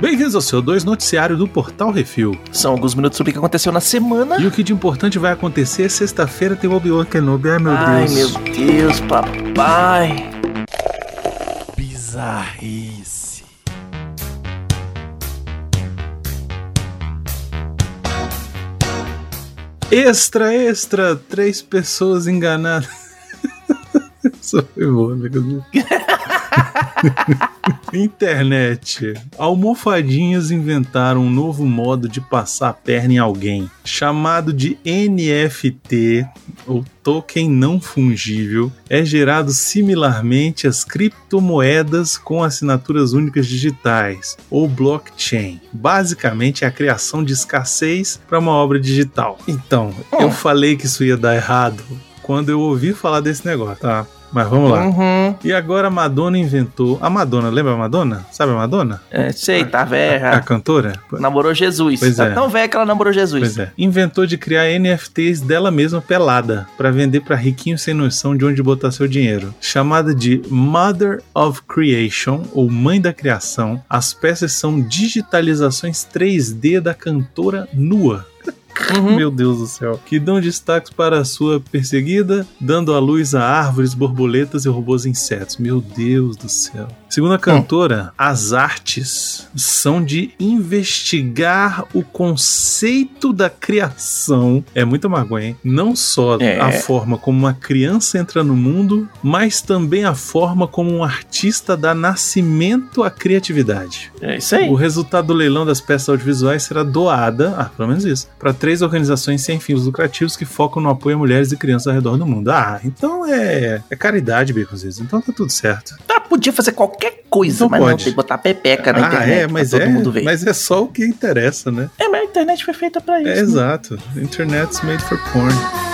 Bem-vindos ao seu 2 noticiário do Portal Refil. São alguns minutos sobre o que aconteceu na semana. E o que de importante vai acontecer sexta-feira tem o Obi-Wan Kenobi. Ai, meu Ai, Deus. meu Deus, papai. Bizarrice. Extra, extra, três pessoas enganadas. Isso foi bom, né? Internet. Almofadinhas inventaram um novo modo de passar a perna em alguém, chamado de NFT, ou token não fungível. É gerado similarmente às criptomoedas com assinaturas únicas digitais, ou blockchain. Basicamente é a criação de escassez para uma obra digital. Então, eu falei que isso ia dar errado quando eu ouvi falar desse negócio, tá? Mas vamos lá. Uhum. E agora a Madonna inventou. A Madonna, lembra a Madonna? Sabe a Madonna? É, sei, tá A, a velha. cantora? Namorou Jesus. Pois tá é. tão velha que ela namorou Jesus. Pois é. Inventou de criar NFTs dela mesma pelada para vender para riquinhos sem noção de onde botar seu dinheiro. Chamada de Mother of Creation ou Mãe da Criação, as peças são digitalizações 3D da cantora nua. Uhum. Meu Deus do céu. Que dão destaques para a sua perseguida, dando à luz a árvores, borboletas e robôs insetos. Meu Deus do céu. Segundo a cantora, as artes são de investigar o conceito da criação. É muita magonha, hein? Não só É. a forma como uma criança entra no mundo, mas também a forma como um artista dá nascimento à criatividade. É isso aí. O resultado do leilão das peças audiovisuais será doada, ah, pelo menos isso, para três organizações sem fins lucrativos que focam no apoio a mulheres e crianças ao redor do mundo. Ah, então é, é caridade, Baconzitos. Então tá tudo certo. Ela podia fazer qualquer coisa, Então mas não, pode. tem que botar pepeca na ah, internet. é, mas todo é, mundo ver. mas é só o que interessa, né? É, mas a internet foi feita pra isso. É né? exato. Internet's made for porn.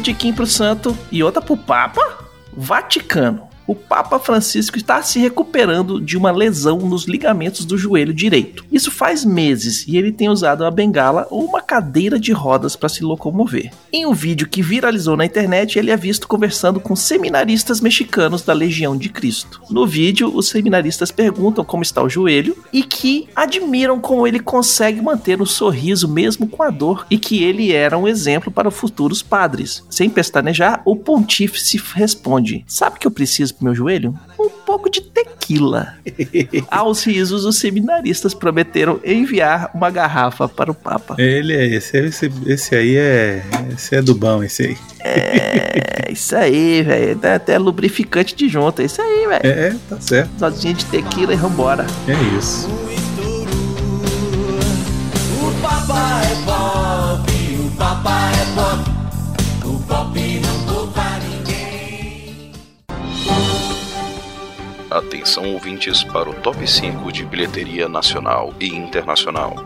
Tiquinho pro santo e outra pro Papa. Vaticano. O Papa Francisco está se recuperando de uma lesão nos ligamentos do joelho direito. Isso faz meses e ele tem usado uma bengala ou uma cadeira de rodas para se locomover. Em um vídeo que viralizou na internet, ele é visto conversando com seminaristas mexicanos da Legião de Cristo. No vídeo, os seminaristas perguntam como está o joelho e que admiram como ele consegue manter um sorriso mesmo com a dor e que ele era um exemplo para futuros padres. Sem pestanejar, o pontífice responde: Sabe o que eu preciso meu joelho? Um pouco de tequila. Aos risos, os seminaristas prometeram enviar uma garrafa para o Papa. Ele é esse, esse, esse aí é. Esse é do bom, esse aí. É isso aí, velho. Dá até lubrificante de junta. É isso aí, velho. É, é, tá certo. Dosinha de tequila e vambora. É isso. Atenção ouvintes para o top 5 de bilheteria nacional e internacional.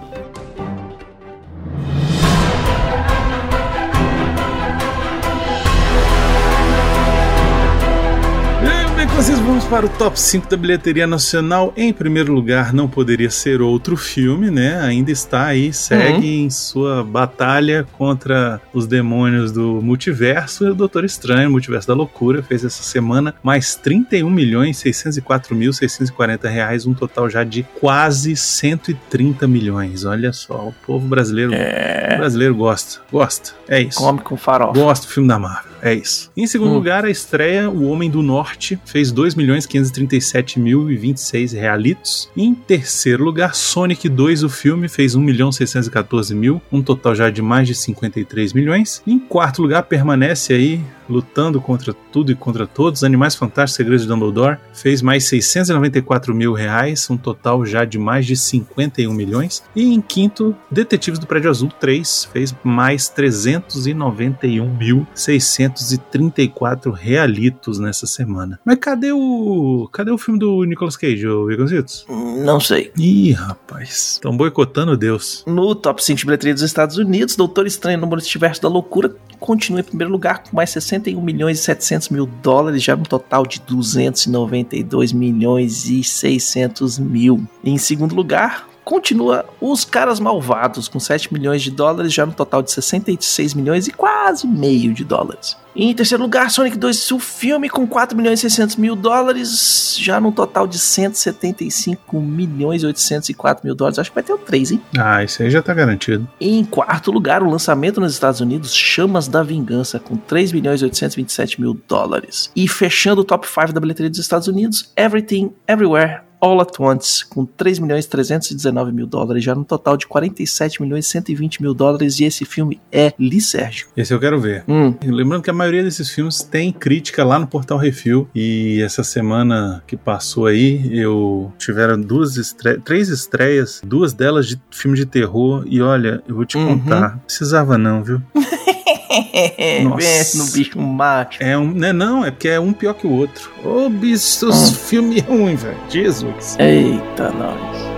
Vocês vamos para o top 5 da bilheteria nacional. Em primeiro lugar, não poderia ser outro filme, né? Ainda está aí, segue em sua batalha contra os demônios do multiverso. E o Doutor Estranho, Multiverso da Loucura, fez essa semana mais 31 milhões 604 mil 640 reais, um total já de quase 130 milhões. Olha só, o povo brasileiro, o brasileiro gosta, gosta. É isso. Come com farol. Gosto do filme da Marvel. É isso. Em segundo Hum. lugar, a estreia O Homem do Norte fez 2 milhões 537 mil e 26 realitos. Em terceiro lugar, Sonic 2, o filme, fez 1 milhão 614 mil, um total já de mais de 53 milhões. Em quarto lugar, permanece aí lutando contra tudo e contra todos. Animais Fantásticos, Segredos de Dumbledore, fez mais 694 mil reais, um total já de mais de 51 milhões. E em quinto, Detetives do Prédio Azul 3, fez mais 391.634 realitos nessa semana. Mas cadê o. Cadê o filme do Nicolas Cage, ô Vigonzitos? Não sei. Ih, rapaz. Estão boicotando Deus. No top 5 de bilheteria dos Estados Unidos, Doutor Estranho no Multiverso da Loucura continua em primeiro lugar com mais 61 milhões e 700 mil dólares, já um total de 292 milhões e 600 mil. Em segundo lugar, continua Os Caras Malvados, com 7 milhões de dólares, já no total de 66 milhões e quase meio de dólares. Em terceiro lugar, Sonic 2, o filme, com 4 milhões e 600 mil dólares, já no total de 175 milhões e 804 mil dólares. Acho que vai ter o 3, hein? Ah, isso aí já tá garantido. Em quarto lugar, o lançamento nos Estados Unidos, Chamas da Vingança, com 3 milhões e 827 mil dólares. E fechando o top 5 da bilheteria dos Estados Unidos, Everything, Everywhere, All at Once, com 3 milhões e 319 mil dólares, já no total de 47 milhões e 120 mil dólares, e esse filme é lisérgico. Esse eu quero ver. Hum, Lembrando que a maioria desses filmes tem crítica lá no Portal Refil. E essa semana que passou aí, eu tiveram duas estre... três estreias, duas delas de filme de terror. E olha, eu vou te Uhum. contar, precisava não, viu? Nossa. Vence no bicho macho. É um, né, não, é porque é um pior que o outro. Ô, bicho, os filmes ruins, velho. Jesus. Eita, nós.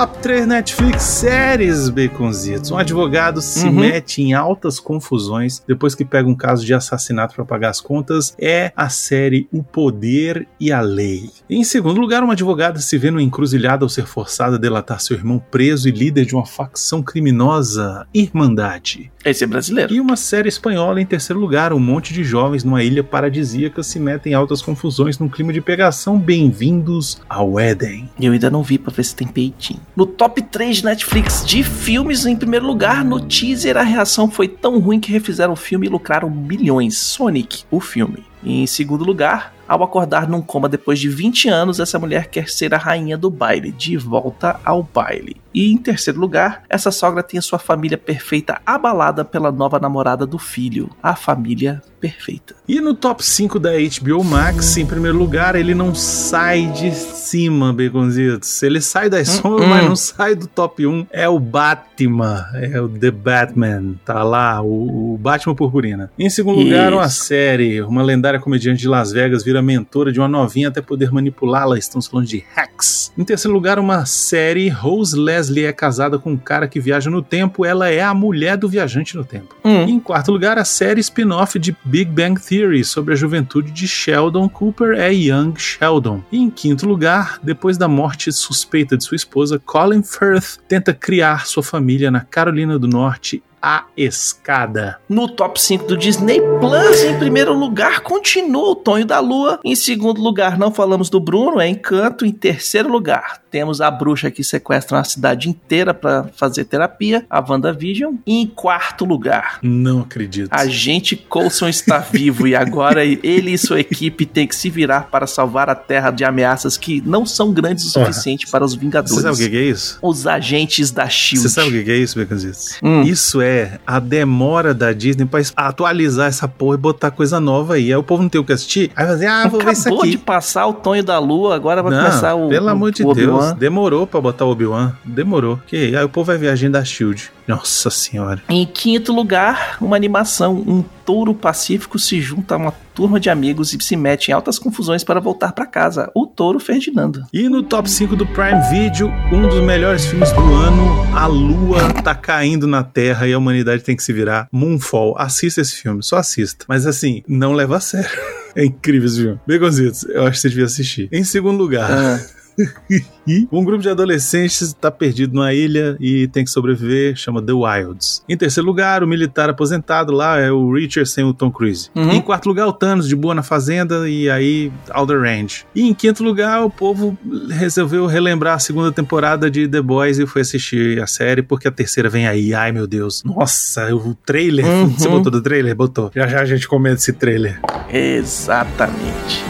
Top 3 Netflix séries, Baconzitos. Um advogado se Uhum. mete em altas confusões depois que pega um caso de assassinato para pagar as contas. É a série O Poder e a Lei. Em segundo lugar, uma advogada se vê numa encruzilhada ao ser forçada a delatar seu irmão preso e líder de uma facção criminosa, Irmandade. Esse é brasileiro. E uma série espanhola em terceiro lugar, um monte de jovens numa ilha paradisíaca se metem em altas confusões num clima de pegação. Bem-vindos ao Éden. Eu ainda não vi pra ver se tem peitinho. No top 3 de Netflix de filmes, em primeiro lugar, no teaser a reação foi tão ruim que refizeram o filme e lucraram milhões. Sonic, o filme. Em segundo lugar, ao acordar num coma depois de 20 anos, essa mulher quer ser a rainha do baile, de volta ao baile. E em terceiro lugar, essa sogra tem a sua família perfeita abalada pela nova namorada do filho, a família perfeita. E no top 5 da HBO Max, em primeiro lugar, ele não sai de cima, Baconzitos. Ele sai das sombras, mas não sai do top 1. É o Batman, é o The Batman. Tá lá, o, o Batman Purpurina. Em segundo lugar, uma Isso. série. Uma lendária comediante de Las Vegas vira mentora de uma novinha até poder manipulá-la. Estamos falando de Hacks. Em terceiro lugar, uma série. Rose Leslie é casada com um cara que viaja no tempo. Ela é a mulher do viajante no tempo. Hum. E em quarto lugar, a série spin-off de Big Bang Theory sobre a juventude de Sheldon Cooper é Young Sheldon. E em quinto lugar, depois da morte suspeita de sua esposa, Colin Firth tenta criar sua família na Carolina do Norte a escada. No top 5 do Disney Plus, em primeiro lugar, continua o Tonho da Lua. Em segundo lugar, não falamos do Bruno, é Encanto. Em terceiro lugar, temos a bruxa que sequestra uma cidade inteira para fazer terapia, a WandaVision. E em quarto lugar, Não acredito. Agente Coulson está vivo e agora ele e sua equipe têm que se virar para salvar a Terra de ameaças que não são grandes o suficiente para os Vingadores. Você sabe o que é isso? Os agentes da SHIELD. Você sabe o que que é isso, Becanzitos? Hum. Isso é a demora da Disney pra atualizar essa porra e botar coisa nova aí. Aí o povo não tem o que assistir. Aí vai dizer, ah, vou ver isso Acabou aqui. de passar o Tonho da Lua, agora vai Não, começar o. pelo o- amor de Deus, demorou pra botar o Obi-Wan. Demorou. Que aí o povo vai ver a agenda da Shield. Nossa senhora. Em quinto lugar, uma animação. Um touro pacífico se junta a uma turma de amigos e se mete em altas confusões para voltar para casa. O touro Ferdinando. E no top 5 do Prime Video, um dos melhores filmes do ano, a lua tá caindo na Terra e a humanidade tem que se virar. Moonfall. Assista esse filme, só assista. Mas assim, não leva a sério. É incrível esse filme. Begonzitos, eu acho que você devia assistir. Em segundo lugar, Ah, um grupo de adolescentes está perdido numa ilha e tem que sobreviver, chama The Wilds. Em terceiro lugar, o militar aposentado lá é o Richard sem o Tom Cruise. Uhum. Em quarto lugar, o Thanos de boa na fazenda e aí Alder Range. E em quinto lugar, o povo resolveu relembrar a segunda temporada de The Boys e foi assistir a série porque a terceira vem aí. Ai meu Deus. Nossa, o trailer. Uhum. Você botou do trailer? Botou. Já já a gente comenta esse trailer. Exatamente.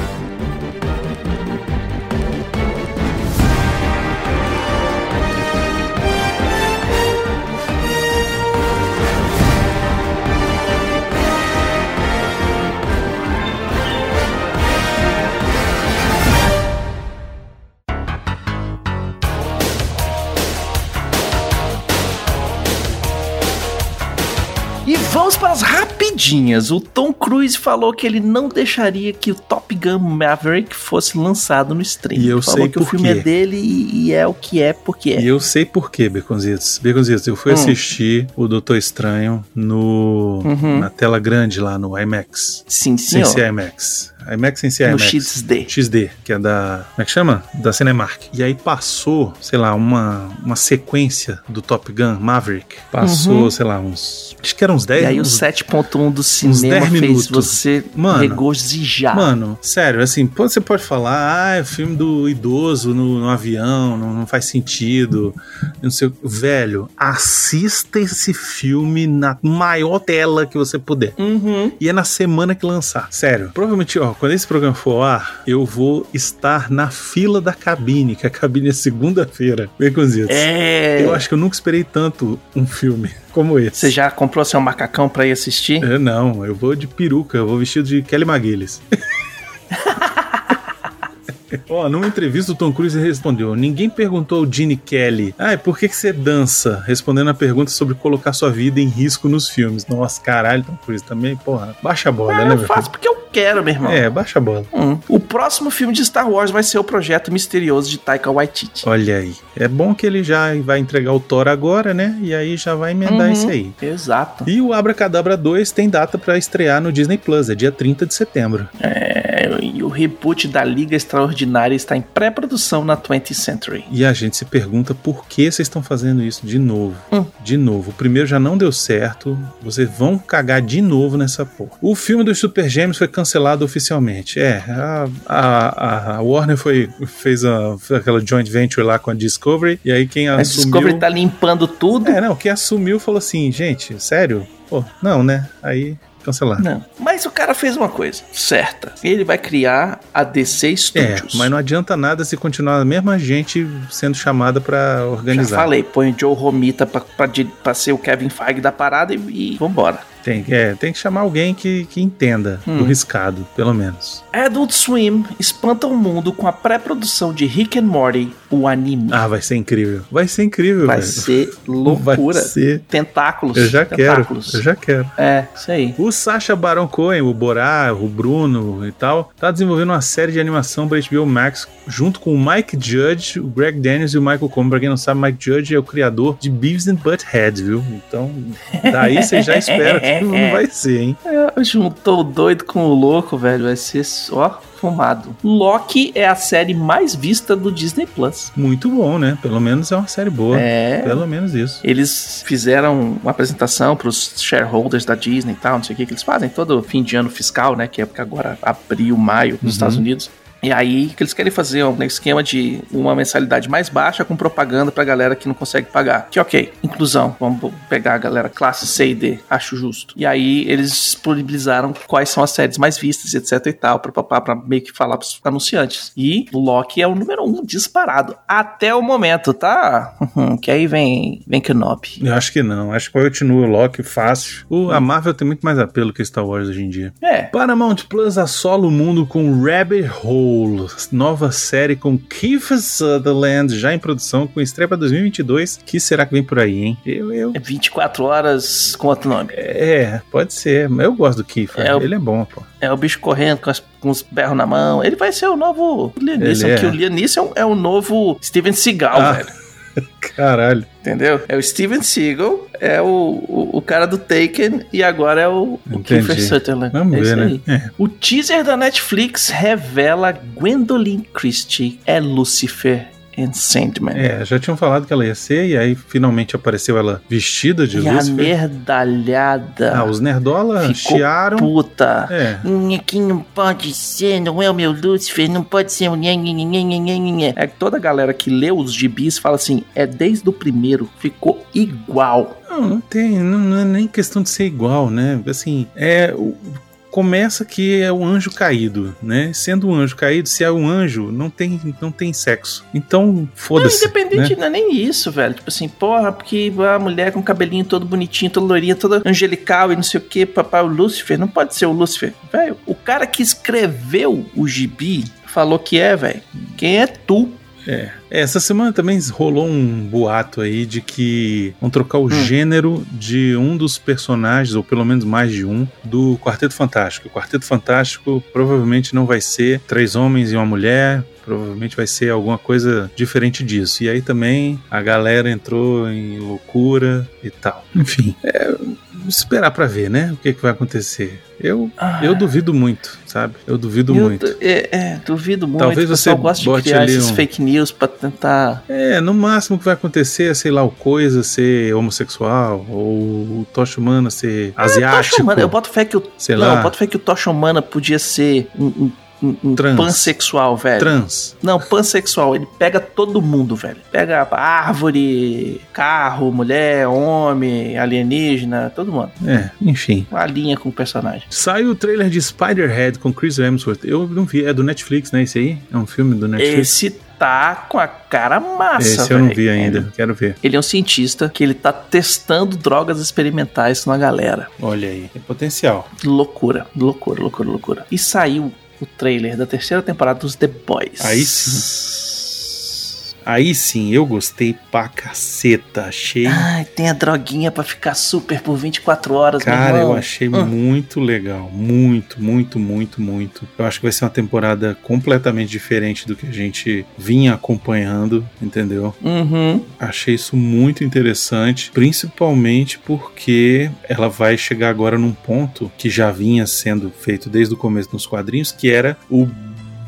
O Tom Cruise falou que ele não deixaria que o Top Gun Maverick fosse lançado no stream. E eu falou sei que o filme quê. é dele e, é o que é porque é. E eu sei por quê, Beconzitos. Beconzitos, eu fui Hum. assistir o Doutor Estranho no, Uhum. na tela grande lá no IMAX. Sim, Sem senhor. ser IMAX. IMAX sem ser No IMAX. XD. XD, que é da. Como é que chama? Da Cinemark. E aí passou, sei lá, uma, uma sequência do Top Gun Maverick. Passou, Uhum. sei lá, uns. Acho que eram uns 10 E aí o uns 7.1 do cinema 10 fez minutos. você Mano, regozijar. Mano, sério, assim, você pode falar, ah, é o filme do idoso no, no avião, não, não faz sentido, não sei Velho, assista esse filme na maior tela que você puder. Uhum. E é na semana que lançar. Sério. Provavelmente, ó, quando esse programa for ao ar, eu vou estar na fila da cabine, que a cabine é segunda-feira. Vem com isso. É. Eu acho que eu nunca esperei tanto um filme como esse. Você já comprou seu macacão pra ir assistir? É, não, eu vou de peruca, eu vou vestido de Kelly McGillis. Ó, numa entrevista o Tom Cruise respondeu: Ninguém perguntou ao Gene Kelly, ah, por que, que você dança? Respondendo a pergunta sobre colocar sua vida em risco nos filmes. Nossa, caralho, Tom Cruise também, porra, baixa a bola, Ah, né, eu meu faço filho? porque eu quero, meu irmão. É, baixa a bola. Hum. O próximo filme de Star Wars vai ser o projeto misterioso de Taika Waititi. Olha aí. É bom que ele já vai entregar o Thor agora, né? E aí já vai emendar Uhum. isso aí. Exato. E o Abracadabra 2 tem data pra estrear no Disney Plus, é dia 30 de setembro. É, e o reboot da Liga Extraordinária está em pré-produção na 20th Century. E a gente se pergunta por que vocês estão fazendo isso de novo. Hum. De novo. O primeiro já não deu certo. Vocês vão cagar de novo nessa porra. O filme dos Super Gêmeos foi cancelado oficialmente. É, a, a- a Warner foi, fez a- aquela joint venture lá com a Discovery. E aí quem A assumiu. Discovery tá limpando tudo. É, não, quem assumiu falou assim, gente, sério? Pô, não, né? Aí cancelar. Não. Mas o cara fez uma coisa certa. Ele vai criar a DC É, Studios. mas não adianta nada se continuar a mesma gente sendo chamada pra Já organizar. falei, põe o Joe Romita pra, pra, pra ser o Kevin Feige da parada e, e vambora. Tem, é, tem que chamar alguém que, que entenda Hum. do riscado, pelo menos. Adult Swim espanta o mundo com a pré-produção de Rick and Morty, o anime. Ah, vai ser incrível. Vai ser incrível, vai velho. ser loucura. Vai ser. Tentáculos. Eu já quero. tentáculos. Eu já quero. É, isso aí. O Sacha Baron Cohen, o Borá, o Bruno e tal, tá desenvolvendo uma série de animação pra HBO Max junto com o Mike Judge, o Greg Daniels e o Michael Cohen. Pra quem não sabe, Mike Judge é o criador de Beavis and Butthead, viu? Então, daí você já espera que não vai ser, hein? É, juntou o doido com o louco, velho. Vai ser só fumado. Loki é a série mais vista do Disney Plus. Muito bom, né? Pelo menos é uma série boa. É. Pelo menos isso. Eles fizeram uma apresentação para os shareholders da Disney e tal, não sei o que, que eles fazem todo fim de ano fiscal, né? Que é porque agora abril, maio nos Uhum. Estados Unidos. E aí, o que eles querem fazer é um esquema de uma mensalidade mais baixa com propaganda pra galera que não consegue pagar. Que ok, inclusão. Vamos pegar a galera classe C e D, acho justo. E aí, eles disponibilizaram quais são as séries mais vistas, etc e tal, pra, pra, pra meio que falar pros anunciantes. E o Loki é o número um disparado. Até o momento, tá? que aí vem, vem Kenobi. Eu acho que não. Acho que continua o Loki fácil. O, a Marvel tem muito mais apelo que Star Wars hoje em dia. É, Paramount Plus assola o mundo com Rabbit Hole, nova série com Kiefer Sutherland, já em produção, com estreia pra 2022. que será que vem por aí, hein? Eu, eu... é 24 horas com outro nome. É, pode ser. Eu gosto do Kiefer. É, o- Ele é bom, pô. É o bicho correndo com, as- com os berros na mão. Ele vai ser o novo Liam Neeson, é. que o Liam Neeson é o novo Steven Seagal, Ah. velho. Caralho. Entendeu? É o Steven Seagal, é o, o, o cara do Taken e agora é o, o. Kiefer Sutherland. Vamos é ver, né? É. O teaser da Netflix revela Gwendolyn Christie é Lucifer em Sandman. É, já tinham falado que ela ia ser, e aí finalmente apareceu ela vestida de e a Lúcifer. merdalhada Ah, os nerdola ficou chiaram. puta. É. Aqui não pode ser, não é o meu Lúcifer, não pode ser o. É que toda a galera que lê os gibis fala assim, é desde o primeiro, ficou igual. Não, não tem, não, não é nem questão de ser igual, né? Assim, é. o- Começa que é o anjo caído, né? Sendo um anjo caído, se é um anjo, não tem, não tem sexo. Então, Não, foda-se. independente, né? não é nem isso, velho. Tipo assim, porra, porque a mulher com o cabelinho todo bonitinho, toda loirinha, toda angelical e não sei o que, papai, o Lúcifer, não pode ser o Lúcifer. Velho, o cara que escreveu o gibi falou que é, velho. Quem é tu? É. Essa semana também rolou um boato aí de que vão trocar o gênero de um dos personagens, ou pelo menos mais de um, do Quarteto Fantástico. O Quarteto Fantástico provavelmente não vai ser três homens e uma mulher. Provavelmente vai ser alguma coisa diferente disso. E aí também a galera entrou em loucura e tal. Enfim, é, esperar pra ver, né? O que, que vai acontecer. Eu, Ah. eu duvido muito, sabe? Eu duvido Eu muito. É, é, duvido muito. Talvez você gosta de bote criar ali esses um- fake news pra tentar. É, no máximo que vai acontecer é, sei lá, o Coisa ser homossexual, ou o Tocha Humana ser Tocha asiático. Humana, eu boto fé que o. Sei não, lá. eu boto fé que o Tocha Humana podia ser um, um, um- um Trans. pansexual, velho. Trans. Não, pansexual, ele pega todo mundo, velho. Pega árvore, carro, mulher, homem, alienígena, todo mundo. É, enfim. Alinha com o personagem. Sai o trailer de Spider-Head com Chris Hemsworth. Eu não vi, é do Netflix, né? Esse aí? É um filme do Netflix. Esse tá com a cara massa, Esse eu não vi ainda, quero ver. Ele é um cientista que ele tá testando drogas experimentais na galera. Olha aí, tem potencial. Loucura, loucura, loucura, loucura. E saiu o trailer da terceira temporada dos The Boys. Aí Aí sim, eu gostei pra caceta. Achei. Ai, tem a droguinha pra ficar super por 24 horas, Cara, eu achei Hum. muito legal. Muito, muito, muito, muito. Eu acho que vai ser uma temporada completamente diferente do que a gente vinha acompanhando, entendeu? Uhum. Achei isso muito interessante, principalmente porque ela vai chegar agora num ponto que já vinha sendo feito desde o começo nos quadrinhos, que era o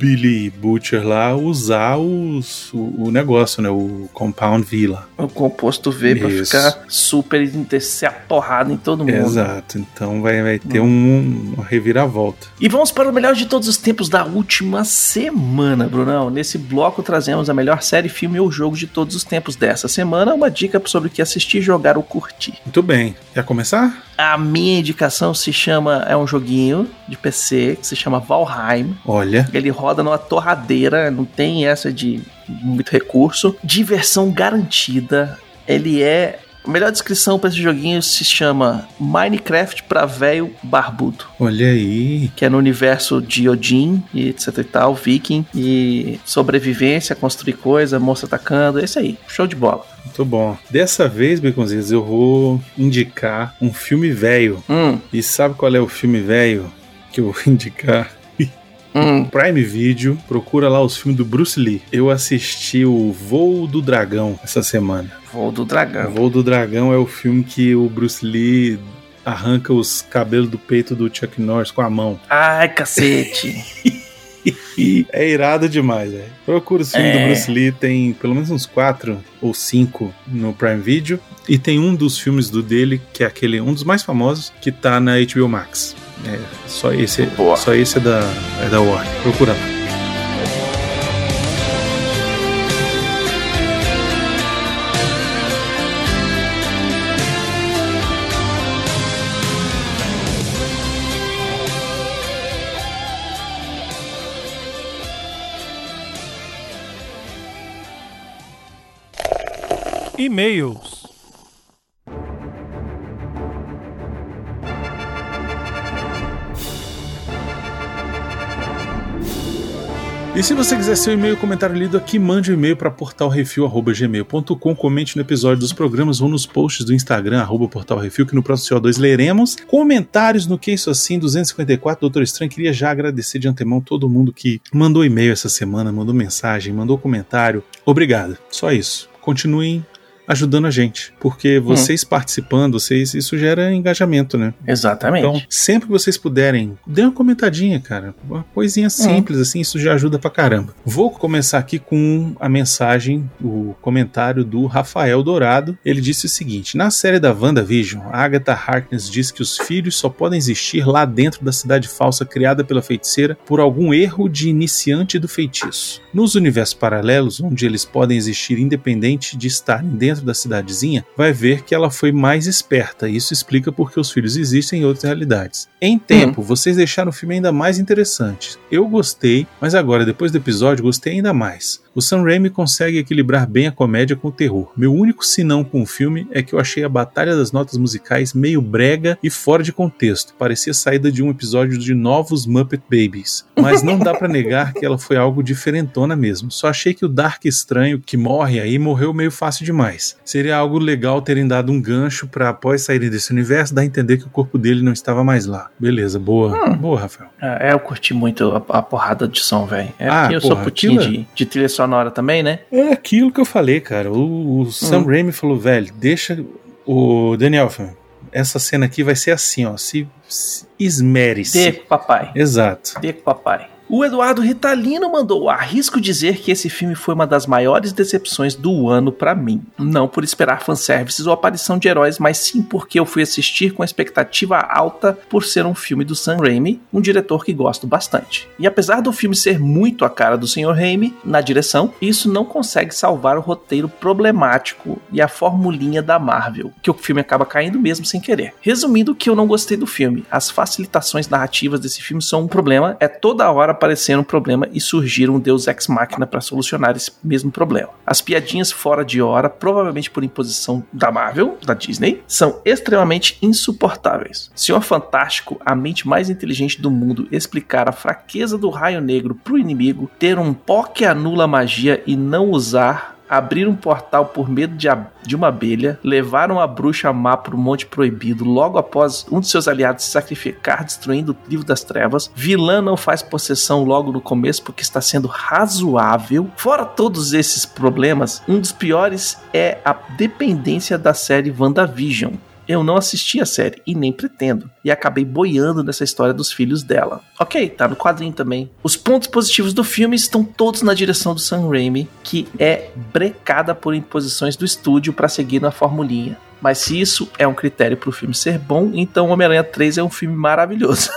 Billy Butcher lá usar os, o, o negócio, né? O Compound V lá. O composto V pra Isso. ficar super e descer a porrada em todo mundo. Exato. Então vai, vai ter Hum. um, uma reviravolta. E vamos para o melhor de todos os tempos da última semana, Brunão. Nesse bloco trazemos a melhor série, filme ou jogo de todos os tempos dessa semana, uma dica sobre o que assistir, jogar ou curtir. Muito bem. Quer começar? A minha indicação se chama, é um joguinho de PC que se chama Valheim. Olha. Ele roda numa torradeira, não tem essa de muito recurso. Diversão garantida. Ele é. A melhor descrição para esse joguinho se chama Minecraft pra velho barbudo. Olha aí. Que é no universo de Odin e etc e tal, viking. E sobrevivência, construir coisa, moça atacando. É isso aí. Show de bola. Muito bom. Dessa vez, Beconzitos, eu vou indicar um filme velho. Hum, E sabe qual é o filme velho que eu vou indicar? Hum. Prime Video, procura lá os filmes do Bruce Lee. Eu assisti o Voo do Dragão essa semana. Voo do O dragão. Voo do Dragão é o filme que o Bruce Lee arranca os cabelos do peito do Chuck Norris com a mão. Ai, cacete. É irado demais, velho. Procura os filmes É. do Bruce Lee, tem pelo menos uns quatro ou cinco no Prime Video. E tem um dos filmes do dele, que é aquele, um dos mais famosos, que tá na HBO Max. É, só esse, Boa. só esse é da, é da Warner. Procura lá. E-mails. E se você quiser seu e-mail comentário lido aqui, mande um e-mail para portalrefil.gmail.com, comente no episódio dos programas ou nos posts do Instagram, arroba portalrefil, que no próximo CO2 leremos. Comentários no Que Isso Assim 254, Doutor Estranho. Queria já agradecer de antemão todo mundo que mandou e-mail essa semana, mandou mensagem, mandou comentário. Obrigado. Só isso. continuem ajudando a gente, porque vocês participando, vocês isso gera engajamento, né? Exatamente. Então, sempre que vocês puderem, dê uma comentadinha, cara. Uma coisinha simples assim, isso já ajuda pra caramba. Vou começar aqui com a mensagem, o comentário do Rafael Dourado. Ele disse o seguinte: Na série da WandaVision, a Agatha Harkness diz que os filhos só podem existir lá dentro da cidade falsa criada pela feiticeira por algum erro de iniciante do feitiço. Nos universos paralelos, onde eles podem existir independente de estarem dentro da cidadezinha, vai ver que ela foi mais esperta. Isso explica porque os filhos existem em outras realidades. Em tempo, vocês deixaram o filme ainda mais interessante. Eu gostei, mas agora, depois do episódio, gostei ainda mais. O Sam Raimi consegue equilibrar bem a comédia com o terror. Meu único sinão com o filme é que eu achei a batalha das notas musicais meio brega e fora de contexto. Parecia saída de um episódio de novos Muppet Babies. Mas não dá pra negar que ela foi algo diferentona mesmo. Só achei que o Dark estranho que morre aí morreu meio fácil demais. Seria algo legal terem dado um gancho pra após saírem desse universo dar a entender que o corpo dele não estava mais lá. Beleza, boa. Boa, Rafael. É, eu curti muito a, a porrada de som, velho. É Ah, porque eu sou porra, putinho aquilo é- de, de trilha sonora também, né? É aquilo que eu falei, cara. O, o Sam Raimi falou, velho, deixa o Daniel, essa cena aqui vai ser assim, ó. Se, se esmere-se. Dê com papai. Exato. Dê com papai. O Eduardo Ritalino mandou: arrisco dizer que esse filme foi uma das maiores decepções do ano pra mim. Não por esperar fanservices ou aparição de heróis, mas sim porque eu fui assistir com expectativa alta por ser um filme do Sam Raimi, um diretor que gosto bastante. E apesar do filme ser muito a cara do Sr. Raimi na direção, isso não consegue salvar o roteiro problemático e a formulinha da Marvel, que o filme acaba caindo mesmo sem querer. Resumindo o que eu não gostei do filme, as facilitações narrativas desse filme são um problema, é toda hora aparecendo um problema e surgir um Deus Ex Machina para solucionar esse mesmo problema. As piadinhas fora de hora, provavelmente por imposição da Marvel, da Disney, são extremamente insuportáveis. Senhor Fantástico, a mente mais inteligente do mundo, explicar a fraqueza do raio negro pro inimigo, ter um pó que anula a magia e não usar abrir um portal por medo de, de uma abelha, levar uma bruxa má pro Monte Proibido logo após um de seus aliados se sacrificar destruindo o Livro das Trevas. Vilã não faz possessão logo no começo porque está sendo razoável. Fora todos esses problemas, um dos piores é a dependência da série WandaVision. Eu não assisti a série e nem pretendo, e acabei boiando nessa história dos filhos dela. Ok, tá no quadrinho também. Os pontos positivos do filme estão todos na direção do Sam Raimi, que é brecada por imposições do estúdio para seguir na formulinha. Mas se isso é um critério pro filme ser bom, então Homem-Aranha 3 é um filme maravilhoso.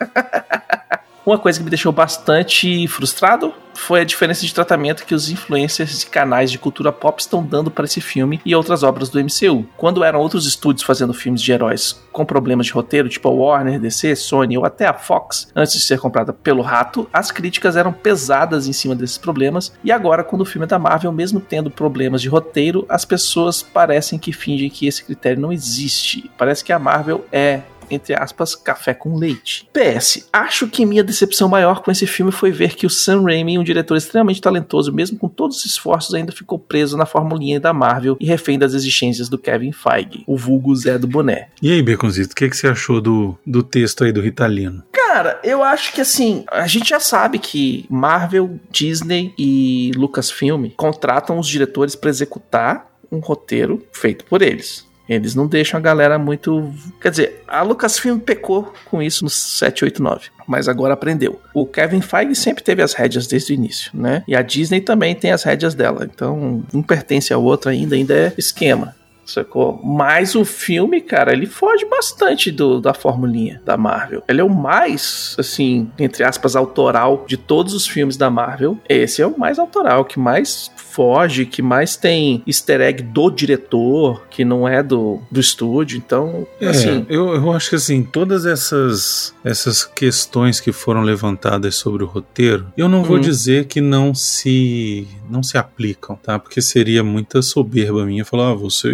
Uma coisa que me deixou bastante frustrado foi a diferença de tratamento que os influencers e canais de cultura pop estão dando para esse filme e outras obras do MCU. Quando eram outros estúdios fazendo filmes de heróis com problemas de roteiro, tipo a Warner, DC, Sony ou até a Fox, antes de ser comprada pelo rato, as críticas eram pesadas em cima desses problemas. E agora, quando o filme é da Marvel, mesmo tendo problemas de roteiro, as pessoas parecem que fingem que esse critério não existe. Parece que a Marvel é entre aspas, café com leite. PS, acho que minha decepção maior com esse filme foi ver que o Sam Raimi, um diretor extremamente talentoso, mesmo com todos os esforços, ainda ficou preso na formulinha da Marvel e refém das exigências do Kevin Feige, o vulgo Zé do Boné. E aí, Beconzito, o que, que você achou do, do texto aí do Ritalino? Cara, eu acho que assim, a gente já sabe que Marvel, Disney e Lucasfilm contratam os diretores para executar um roteiro feito por eles. Eles não deixam a galera muito. Quer dizer, a Lucasfilm pecou com isso no 789, mas agora aprendeu. O Kevin Feige sempre teve as rédeas desde o início, né? E a Disney também tem as rédeas dela. Então, um pertence ao outro ainda, ainda é esquema. Sacou? Mas o filme, cara, ele foge bastante do, da formulinha da Marvel. Ele é o mais, assim, entre aspas, autoral de todos os filmes da Marvel. Esse é o mais autoral, que mais foge, que mais tem easter egg do diretor, que não é do, do estúdio. Então, É, assim. eu, eu acho que assim, todas essas, essas questões que foram levantadas sobre o roteiro, eu não vou Uhum. dizer que não se não se aplicam, tá? Porque seria muita soberba minha falar, ah, você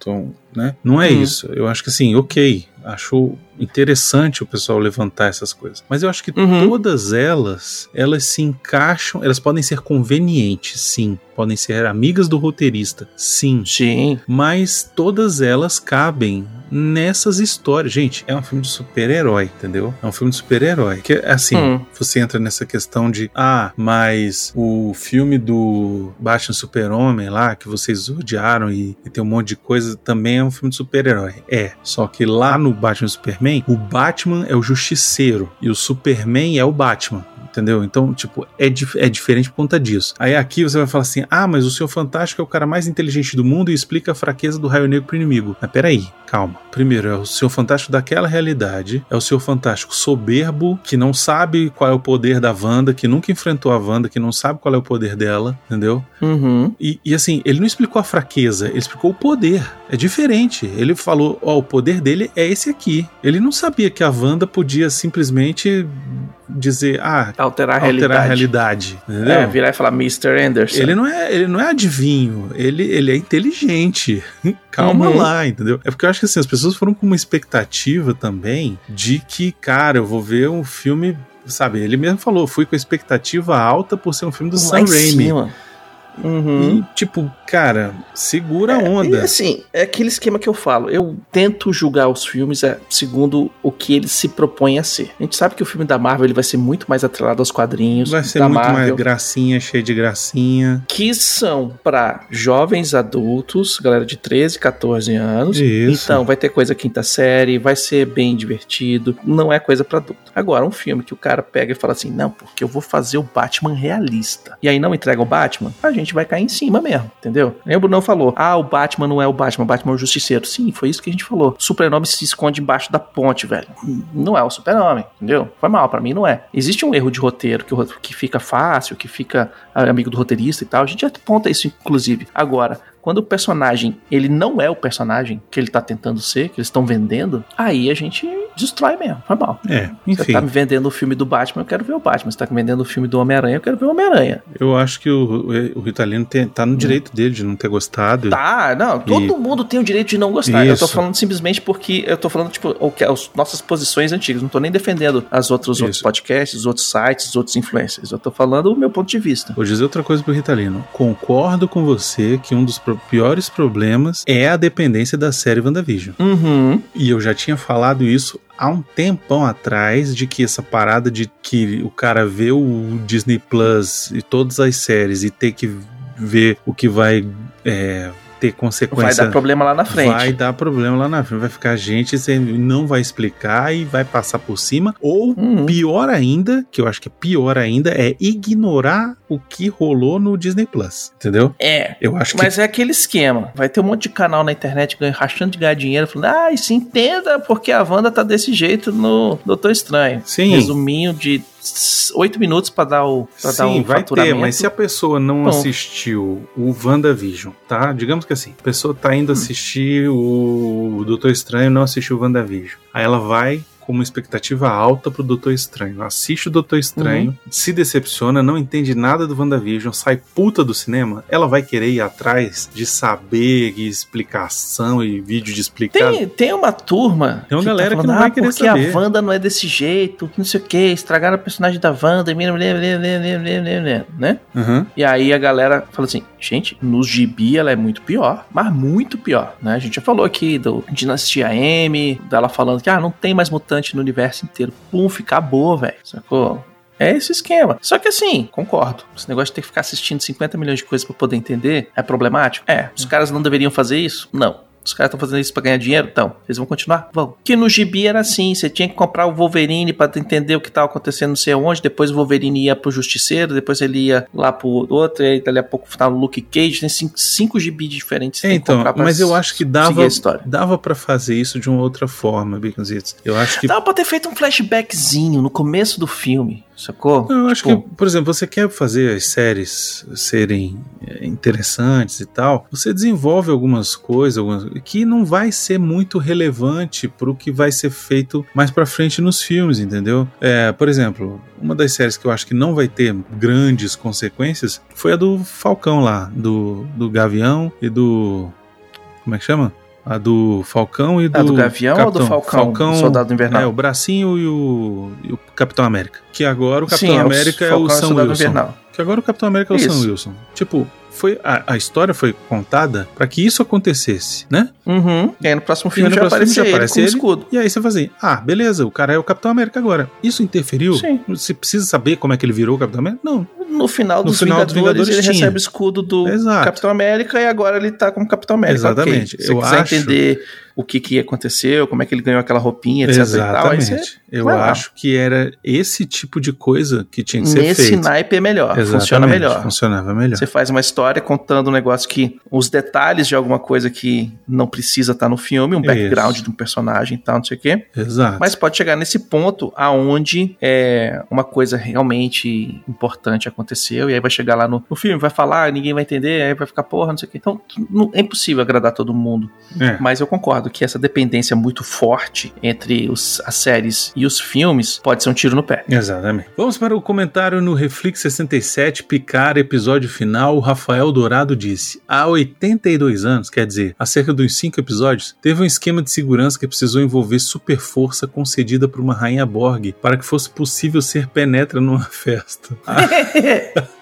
Então, né? Não é Uhum. isso. Eu acho que assim, ok, acho interessante o pessoal levantar essas coisas. Mas eu acho que Uhum. todas elas, elas se encaixam, elas podem ser convenientes, sim. Podem ser amigas do roteirista, sim Sim. mas todas elas cabem nessas histórias. Gente, é um filme de super-herói, entendeu? É um filme de super-herói. Que assim, Hum. você entra nessa questão de, ah, mas o filme do Batman Super-Homem lá, que vocês odiaram e, e tem um monte de coisa, também é um filme de super-herói. É, só que lá no Batman Superman, o Batman é o justiceiro e o Superman é o Batman. Entendeu? Então, tipo, é, dif- é diferente por conta disso. Aí aqui você vai falar assim: ah, mas o Senhor Fantástico é o cara mais inteligente do mundo e explica a fraqueza do raio negro pro inimigo. Mas peraí, calma. Primeiro, é o Senhor Fantástico daquela realidade, é o Senhor Fantástico soberbo, que não sabe qual é o poder da Wanda, que nunca enfrentou a Wanda, que não sabe qual é o poder dela, entendeu? Uhum. E, e, assim, ele não explicou a fraqueza, ele explicou o poder. É diferente. Ele falou: ó, o poder dele é esse aqui. Ele não sabia que a Wanda podia simplesmente dizer, ah, Alterar a alterar realidade. a realidade. Entendeu? É, virar e falar Mr. Anderson. Ele não é, ele não é adivinho, ele, ele é inteligente. Calma Uhum. lá, entendeu? É porque eu acho que assim, as pessoas foram com uma expectativa também de que, cara, eu vou ver um filme, sabe? Ele mesmo falou, fui com a expectativa alta por ser um filme do Lá Sam Raimi. cima. Uhum. E, tipo, cara, segura a E onda. assim, é aquele esquema que eu falo. Eu tento julgar os filmes é, segundo o que eles se propõem a ser. A gente sabe que o filme da Marvel ele vai ser muito mais atrelado aos quadrinhos Vai ser muito Marvel, mais gracinha, cheio de gracinha. que são pra jovens adultos, galera de 13, 14 anos. Isso. Então, vai ter coisa quinta série, vai ser bem divertido, não é coisa pra adulto. Agora, um filme que o cara pega e fala assim: "Não, porque eu vou fazer o Batman realista". E aí não entrega o Batman, a gente vai cair em cima mesmo, entendeu? Lembra não falou: "Ah, o Batman não é o Batman, o Batman é o justiceiro". Sim, foi isso que a gente falou. O Super-Homem se esconde embaixo da ponte, velho. Não é o Super-Homem, entendeu? Foi mal, pra mim não é. Existe um erro de roteiro que, que fica fácil, que fica ah, amigo do roteirista e tal. A gente aponta isso inclusive. Agora, quando o personagem ele não é o personagem que ele tá tentando ser, que eles estão vendendo, aí a gente destrói mesmo. Foi mal. É, Você enfim. tá me vendendo o filme do Batman, eu quero ver o Batman. Você tá me vendendo o filme do Homem-Aranha, eu quero ver o Homem-Aranha. Eu acho que o, o Ritalino tem, tá no direito dele de não ter gostado. Tá, não, todo E- mundo tem o direito de não gostar. Eu tô Isso. falando simplesmente porque eu tô falando, tipo, o que, as nossas posições antigas. Não tô nem defendendo as outros, os outros Isso. podcasts, os outros sites, os outros influencers. Eu tô falando o meu ponto de vista. Vou dizer outra coisa pro Ritalino. Concordo com você que um dos piores problemas é a dependência da série WandaVision. Uhum. E eu já tinha falado isso há um tempão atrás de que essa parada de que o cara vê o Disney Plus e todas as séries e ter que ver o que vai é, ter Vai consequência. dar problema lá na frente. Vai dar problema lá na frente. Vai ficar gente, você não vai explicar e vai passar por cima. Ou Uhum. pior ainda, que eu acho que é pior ainda, é ignorar o que rolou no Disney Plus. Entendeu? É. Eu acho que. Mas é aquele esquema. Vai ter um monte de canal na internet ganhando, rachando de ganhar dinheiro, falando, ah, se entenda porque a Wanda tá desse jeito no Doutor Estranho. Sim. Resuminho de oito minutos pra dar o, pra dar Sim, o vai faturamento. ter, mas se a pessoa não Bom. assistiu o WandaVision, tá? Digamos que assim, a pessoa tá indo assistir o Doutor Estranho e não assistiu o WandaVision. Aí ela vai com uma expectativa alta pro Doutor Estranho. Assiste o Doutor Estranho, uhum. se decepciona, não entende nada do WandaVision, sai puta do cinema, ela vai querer ir atrás de saber e explicação e vídeo de explicar. Tem, tem uma turma. Tem uma que tá galera tá falando, que não vai ah, querer porque saber. Porque a Wanda não é desse jeito, que não sei o que, estragaram o personagem da Wanda, né? Uhum. E aí a galera fala assim: gente, nos gibi ela é muito pior, mas muito pior, né? A gente já falou aqui do Dinastia M, dela falando que ah, não tem mais mutante no universo inteiro. Pum, acabou, velho, sacou? É esse esquema. Só que assim, concordo. Esse negócio de ter que ficar assistindo 50 milhões de coisas pra poder entender é problemático? É. Os caras não deveriam fazer isso? Não. Os caras estão fazendo isso pra ganhar dinheiro? Então, eles vão continuar? Vão. Que no gibi era assim: você tinha que comprar o Wolverine pra entender o que tava acontecendo não sei onde. Depois o Wolverine ia pro Justiceiro, depois ele ia lá pro outro, e aí dali a pouco tava o Luke Cage. Tem cinco, cinco gibi diferentes. É, então, mas eu acho que dava, dava para fazer isso de uma outra forma, Baconzitos. Eu acho que Dava pra ter feito um flashbackzinho no começo do filme, sacou? Eu acho Tipo, que, por exemplo, você quer fazer as séries serem é, interessantes e tal, você desenvolve algumas coisas algumas, que não vai ser muito relevante pro que vai ser feito mais pra frente nos filmes, entendeu? É, por exemplo, uma das séries que eu acho que não vai ter grandes consequências foi a do Falcão lá, do, do Gavião e do. Como é que chama? A do Falcão e do. Ah, do Gavião ou do Falcão? Soldado Invernal? É, o Bracinho e o, e o Capitão América. Que agora o Capitão sim, América é o, Falcão e Sam Soldado Wilson. Invernal. Que agora o Capitão América é o Isso. Sam Wilson. Tipo, foi a, a história foi contada para que isso acontecesse, né? Uhum. E aí no próximo filme no já próximo aparece ele aparece com o ele. escudo. E aí você faz assim, ah, beleza, o cara é o Capitão América agora. Isso interferiu? Sim. Você precisa saber como é que ele virou o Capitão América? Não. No final No dos, final dos Vingadores, Vingadores ele tinha. recebe o escudo do Exato. Capitão América e agora ele tá como Capitão América. Exatamente. Ok. Se você Eu quiser acho- entender o que que aconteceu, como é que ele ganhou aquela roupinha, etc e tal, você Exatamente. Eu vai lá. acho que era esse tipo de coisa que tinha que ser Nesse feito. naipe é melhor, Exatamente, funciona melhor. Funcionava melhor. Você faz uma história contando um negócio que. Os detalhes de alguma coisa que não precisa estar no filme, um background Isso. de um personagem e tal, não sei o quê. Exato. Mas pode chegar nesse ponto aonde é, uma coisa realmente importante aconteceu, e aí vai chegar lá no, no filme, vai falar, ninguém vai entender, aí vai ficar porra, não sei o quê. Então, não- é impossível agradar todo mundo. É. Mas eu concordo que essa dependência muito forte entre os- as séries e os filmes pode ser um tiro no pé. Exatamente. Vamos para o comentário no Reflex 67, Picar, episódio final. O Rafael Dourado disse: Há 82 anos, quer dizer, há cerca uns 5 episódios, teve um esquema de segurança que precisou envolver super força concedida por uma rainha Borg para que fosse possível ser penetra numa festa.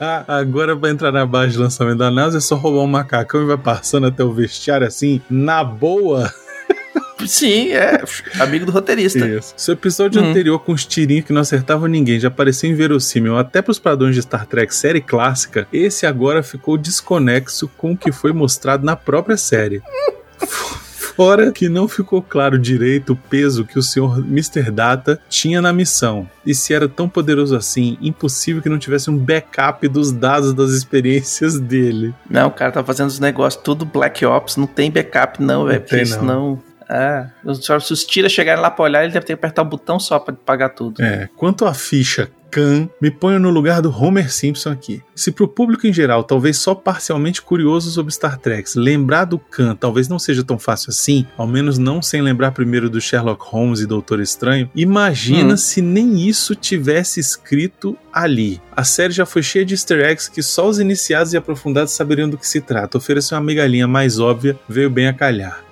Ah, Agora, para entrar na base de lançamento da NASA, é só roubar um macacão e vai passando até o vestiário assim, na boa. Sim, é amigo do roteirista. Isso. Se o episódio Uhum. anterior com os tirinhos que não acertavam ninguém já parecia inverossímil até pros padrões de Star Trek série clássica, esse agora ficou desconexo com o que foi mostrado na própria série. Fora que não ficou claro direito o peso que o senhor Mr. Data tinha na missão. E se era tão poderoso assim, impossível que não tivesse um backup dos dados das experiências dele. Não, o cara tá fazendo os negócios tudo Black Ops, não tem backup não, velho, porque tem, senão... Ah, se os tiras chegarem lá pra olhar, ele deve ter que apertar o botão só pra pagar tudo. É, quanto à ficha Khan, me ponho no lugar do Homer Simpson aqui. Se pro público em geral, talvez só parcialmente curioso sobre Star Trek, lembrar do Khan talvez não seja tão fácil assim, ao menos não sem lembrar primeiro do Sherlock Holmes e Doutor Estranho, imagina Hum. se nem isso tivesse escrito ali. A série já foi cheia de easter eggs que só os iniciados e aprofundados saberiam do que se trata. Oferecer uma migalhinha mais óbvia veio bem a calhar.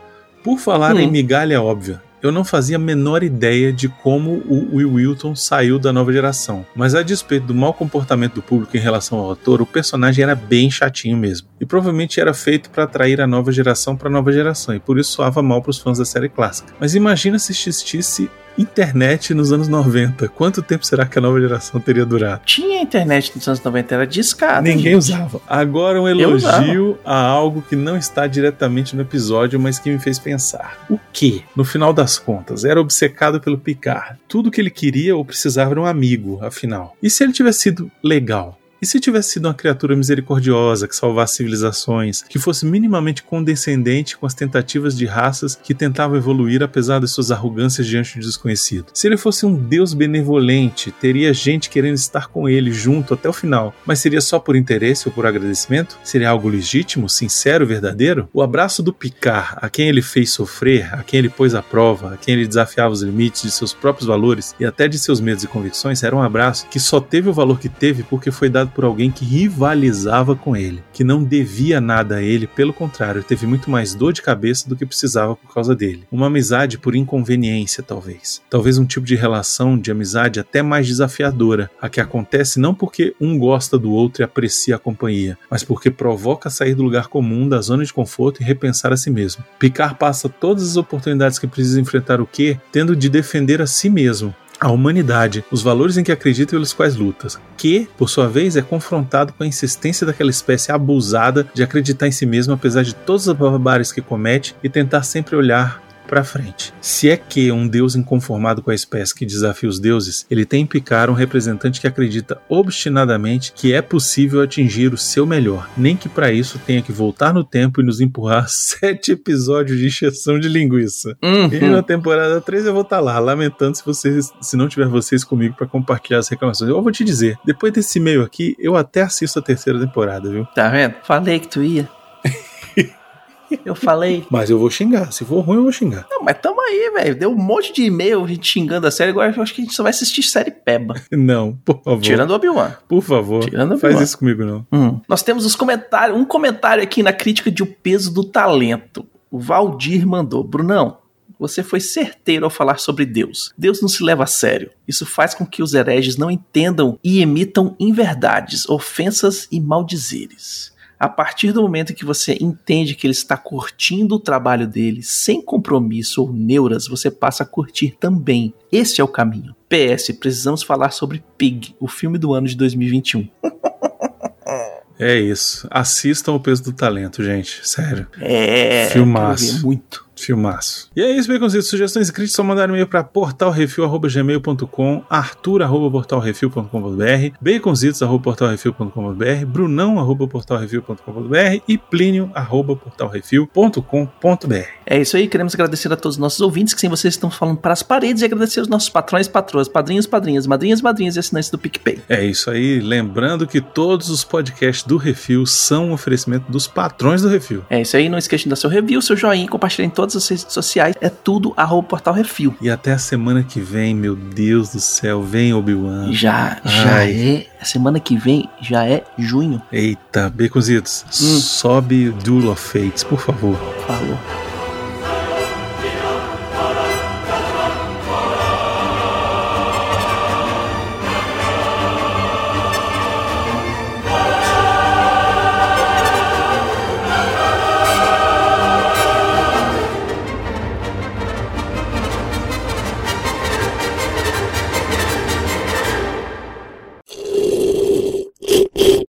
Por falar Hum. em migalha óbvia, eu não fazia a menor ideia de como o Will Wilton saiu da nova geração. Mas a despeito do mau comportamento do público em relação ao ator, o personagem era bem chatinho mesmo. E provavelmente era feito para atrair a nova geração para a nova geração, e por isso soava mal para os fãs da série clássica. Mas imagina se existisse internet nos anos 90. Quanto tempo será que a nova geração teria durado? Tinha internet nos anos 90, era discada. Ninguém gente. usava. Agora um elogio a algo que não está diretamente no episódio, mas que me fez pensar. O que, no final das contas, era obcecado pelo Picard? Tudo que ele queria ou precisava era um amigo, afinal. E se ele tivesse sido legal? E se tivesse sido uma criatura misericordiosa que salvasse civilizações, que fosse minimamente condescendente com as tentativas de raças que tentavam evoluir apesar de suas arrogâncias diante do desconhecido? Se ele fosse um deus benevolente, teria gente querendo estar com ele junto até o final, mas seria só por interesse ou por agradecimento? Seria algo legítimo, sincero, verdadeiro? O abraço do Picard, a quem ele fez sofrer, a quem ele pôs à prova, a quem ele desafiava os limites de seus próprios valores e até de seus medos e convicções, era um abraço que só teve o valor que teve porque foi dado por alguém que rivalizava com ele, que não devia nada a ele, pelo contrário, teve muito mais dor de cabeça do que precisava por causa dele. Uma amizade por inconveniência, talvez. Talvez um tipo de relação de amizade até mais desafiadora, a que acontece não porque um gosta do outro e aprecia a companhia, mas porque provoca sair do lugar comum, da zona de conforto e repensar a si mesmo. Picard passa todas as oportunidades que precisa enfrentar o que, tendo de defender a si mesmo, a humanidade, os valores em que acredita e pelos quais luta, que, por sua vez, é confrontado com a insistência daquela espécie abusada de acreditar em si mesmo apesar de todas as barbáries que comete e tentar sempre olhar para frente. Se é que um deus inconformado com a espécie que desafia os deuses, ele tem em Picard um representante que acredita obstinadamente que é possível atingir o seu melhor, nem que para isso tenha que voltar no tempo e nos empurrar sete episódios de encheção de linguiça. Uhum. E na temporada 3 eu vou estar lá, lamentando se vocês, se não tiver vocês comigo para compartilhar as reclamações. Eu vou te dizer, depois desse e-mail aqui, eu até assisto a terceira temporada, viu? Tá vendo? Falei que tu ia. Eu falei. Mas eu vou xingar. Se for ruim, eu vou xingar. Não, mas tamo aí, velho. Deu um monte de e-mail a gente xingando a série. Agora eu acho que a gente só vai assistir série Peba. Não, por favor. Tirando o Obi-Wan. Por favor. Tirando a Faz Obi-Wan. isso comigo, não. Hum. Nós temos os comentários, um comentário aqui na crítica de O Peso do Talento. O Valdir mandou. Brunão, você foi certeiro ao falar sobre Deus. Deus não se leva a sério. Isso faz com que os hereges não entendam e emitam inverdades, ofensas e maldizeres. A partir do momento que você entende que ele está curtindo o trabalho dele sem compromisso ou neuras, você passa a curtir também. Esse é o caminho. PS, precisamos falar sobre Pig, o filme do ano de 2021. É isso. Assistam o peso do talento, gente. Sério. É, Filmaço. muito. Filmaço. E é isso, Baconzitos. Sugestões e críticas, só mandar e-mail para portalrefil.gmail.com, arthur.portalrefil.com.br, baconzitos.portalrefil.com.br, brunão.portalrefil.com.br e plínio.portalrefil.com.br. É isso aí, queremos agradecer a todos os nossos ouvintes, que sem vocês estão falando para as paredes, e agradecer aos nossos patrões, patroas, padrinhos, padrinhas, madrinhas, madrinhas e assinantes do PicPay. É isso aí. Lembrando que todos os podcasts do Refil são um oferecimento dos patrões do Refil. É isso aí, não esqueça de dar seu review, seu joinha, compartilhar em todas as redes sociais, é tudo arroba portal refil. E até a semana que vem, meu Deus do céu, vem Obi-Wan. Já, já Ai. é, a semana que vem já é junho. Eita, Baconzitos, sobe Duel of Fates, por favor. Falou.